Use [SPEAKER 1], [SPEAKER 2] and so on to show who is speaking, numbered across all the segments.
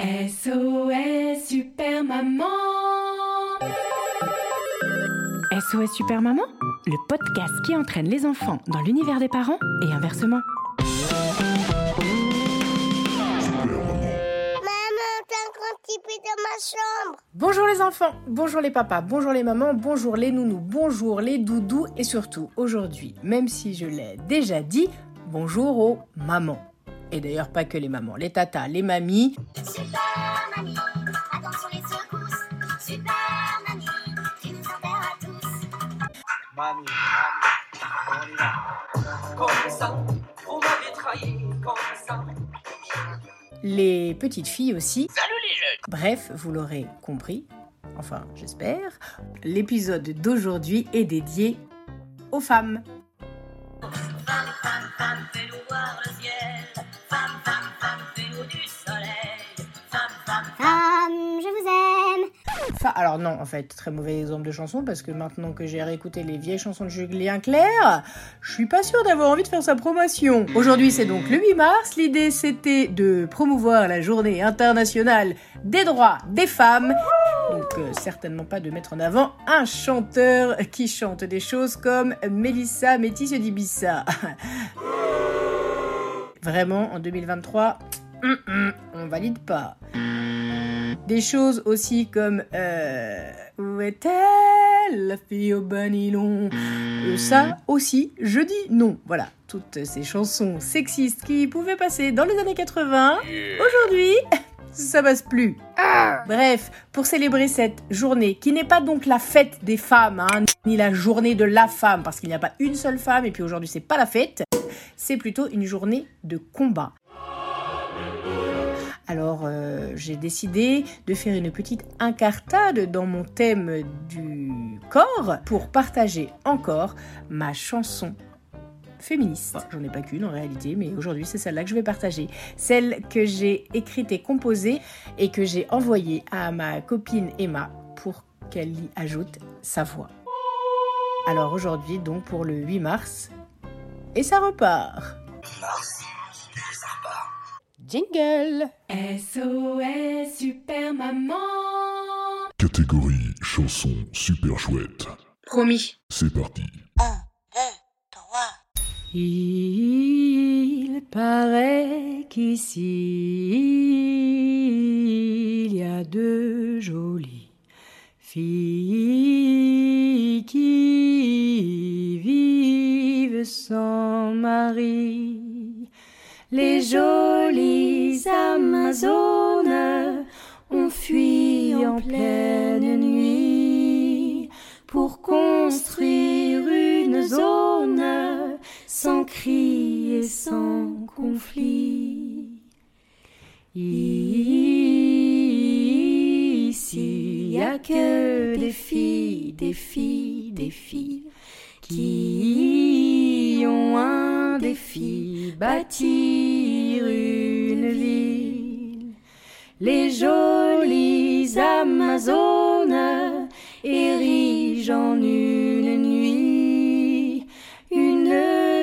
[SPEAKER 1] SOS Super Maman SOS Super Maman, le podcast qui entraîne les enfants dans l'univers des parents et inversement.
[SPEAKER 2] dans ma chambre.
[SPEAKER 1] Bonjour les enfants, bonjour les papas, bonjour les mamans, bonjour les nounous, bonjour les doudous et surtout aujourd'hui, même si je l'ai déjà dit, bonjour aux mamans. Et d'ailleurs pas que les mamans, les tatas, les mamies.
[SPEAKER 2] Super mamie, attention les secousses. Super mamie, qui nous enterre à tous.
[SPEAKER 3] Mamie, mamie, on y va. Comme ça, on m'avait trahi, comme ça.
[SPEAKER 1] Les petites filles aussi.
[SPEAKER 3] Salut les jeunes
[SPEAKER 1] Bref, vous l'aurez compris, enfin j'espère, l'épisode d'aujourd'hui est dédié aux femmes. Alors non, en fait, très mauvais exemple de chanson parce que maintenant que j'ai réécouté les vieilles chansons de Julien Clerc, je suis pas sûre d'avoir envie de faire sa promotion. Aujourd'hui, c'est donc le 8 mars. L'idée, c'était de promouvoir la journée internationale des droits des femmes. Donc, euh, certainement pas de mettre en avant un chanteur qui chante des choses comme Mélissa Métis d'Ibissa. Vraiment, en 2023, hum, hum, on valide pas. Des choses aussi comme euh, Où est-elle la fille au banilon? Euh, Ça aussi, je dis non. Voilà, toutes ces chansons sexistes qui pouvaient passer dans les années 80, aujourd'hui, ça passe plus. Bref, pour célébrer cette journée, qui n'est pas donc la fête des femmes, hein, ni la journée de la femme, parce qu'il n'y a pas une seule femme, et puis aujourd'hui c'est pas la fête, c'est plutôt une journée de combat. Alors euh, j'ai décidé de faire une petite incartade dans mon thème du corps pour partager encore ma chanson féministe. J'en ai pas qu'une en réalité, mais aujourd'hui c'est celle-là que je vais partager. Celle que j'ai écrite et composée et que j'ai envoyée à ma copine Emma pour qu'elle y ajoute sa voix. Alors aujourd'hui donc pour le 8 mars, et ça repart. Jingle SOS Super Maman
[SPEAKER 4] Catégorie chanson super chouette.
[SPEAKER 1] Promis.
[SPEAKER 4] C'est parti.
[SPEAKER 1] Il paraît qu'ici il y a deux jolies filles qui vivent sans mari. Les jolies Amazones ont fui en pleine nuit pour construire une zone sans cri et sans conflit. Ici, y a que des filles, des filles, des filles qui ont un défi, bâtir une ville. Les jolies Amazones érigent en une nuit une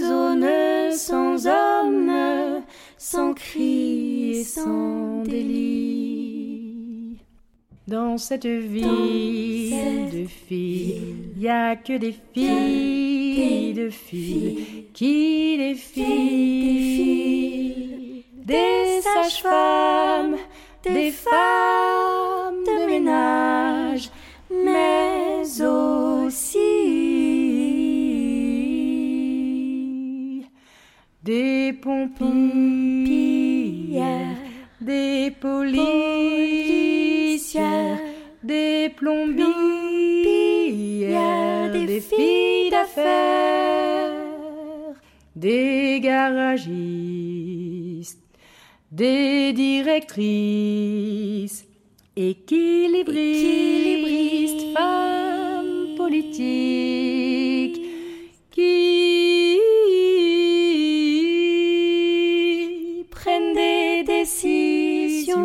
[SPEAKER 1] zone sans homme, sans cri et sans délit. Dans cette ville de filles, y a que des filles de filles qui défilent. Des sages-femmes, des femmes de ménage, mais aussi des pompières, des policières, des garagistes, des directrices, équilibristes, femmes politiques qui prennent des décisions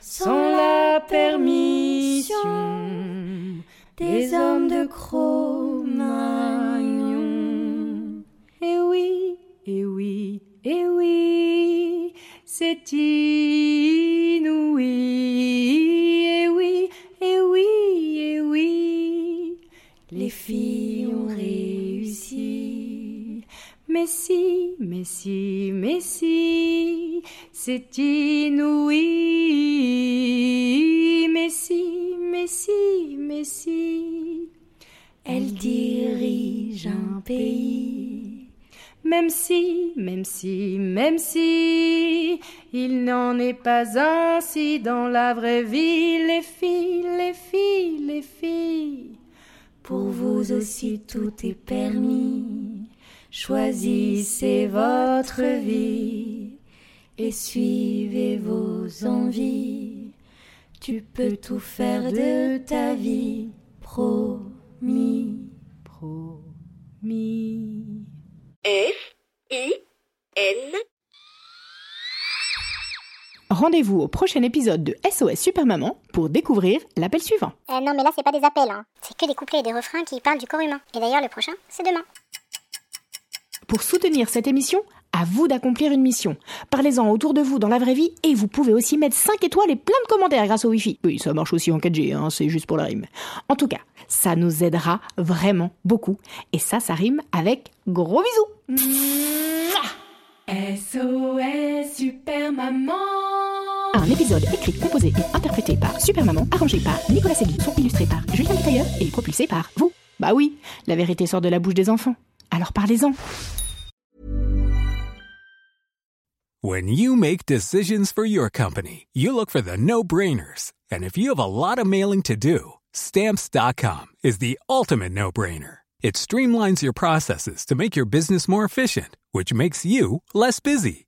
[SPEAKER 1] sans la permission des hommes de Cro-Magnon. Oui, eh oui, c'est inouï. Eh oui, eh oui, eh oui, les filles ont réussi. Mais si, mais si, mais si, c'est inouï. Mais si, mais si, mais si, elle dirige un pays. Même si, même si, même si, il n'en est pas ainsi dans la vraie vie, les filles, les filles, les filles. Pour vous aussi tout est permis. Choisissez votre vie et suivez vos envies. Tu peux tout faire de ta vie, Rendez-vous au prochain épisode de SOS Super Maman pour découvrir l'appel suivant.
[SPEAKER 5] Euh, non, mais là, c'est pas des appels, hein. C'est que des couplets et des refrains qui parlent du corps humain. Et d'ailleurs, le prochain, c'est demain.
[SPEAKER 1] Pour soutenir cette émission, à vous d'accomplir une mission. Parlez-en autour de vous dans la vraie vie et vous pouvez aussi mettre 5 étoiles et plein de commentaires grâce au Wi-Fi. Oui, ça marche aussi en 4G, hein, c'est juste pour la rime. En tout cas, ça nous aidera vraiment beaucoup. Et ça, ça rime avec gros bisous. SOS Super Maman Un épisode écrit, composé et interprété par Super Maman, arrangé par Nicolas Segui, illustré par Julien Tailleur et propulsé par vous. Bah oui, la vérité sort de la bouche des enfants. Alors parlez-en.
[SPEAKER 6] When you make decisions for your company, you look for the no-brainers. And if you have a lot of mailing to do, stamps.com is the ultimate no-brainer. It streamlines your processes to make your business more efficient, which makes you less busy.